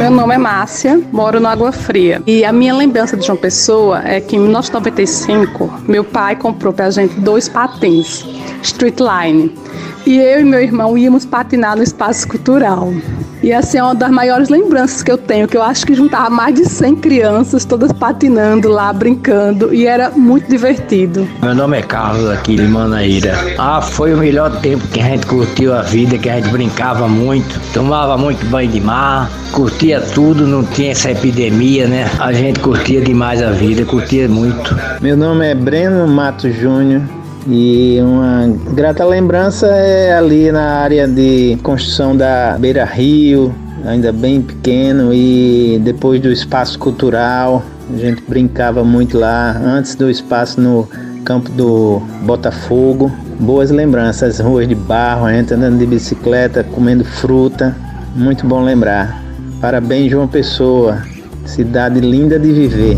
Meu nome é Márcia, moro no Água Fria. E a minha lembrança de João Pessoa é que em 1995, meu pai comprou pra gente dois patins, Streetline. E eu e meu irmão íamos patinar no espaço cultural. E assim é uma das maiores lembranças que eu tenho, que eu acho que juntava mais de 100 crianças, todas patinando lá, brincando, e era muito divertido. Meu nome é Carlos, aqui de Manaíra. Ah, foi o melhor tempo que a gente curtiu a vida, que a gente brincava muito, tomava muito banho de mar, curtia tudo, não tinha essa epidemia, né? A gente curtia demais a vida, curtia muito. Meu nome é Breno Mato Júnior, e uma grata lembrança é ali na área de construção da Beira Rio, ainda bem pequeno, e depois do espaço cultural. A gente brincava muito lá, antes do espaço no campo do Botafogo. Boas lembranças, ruas de barro, a gente andando de bicicleta, comendo fruta. Muito bom lembrar. Parabéns, João Pessoa. Cidade linda de viver.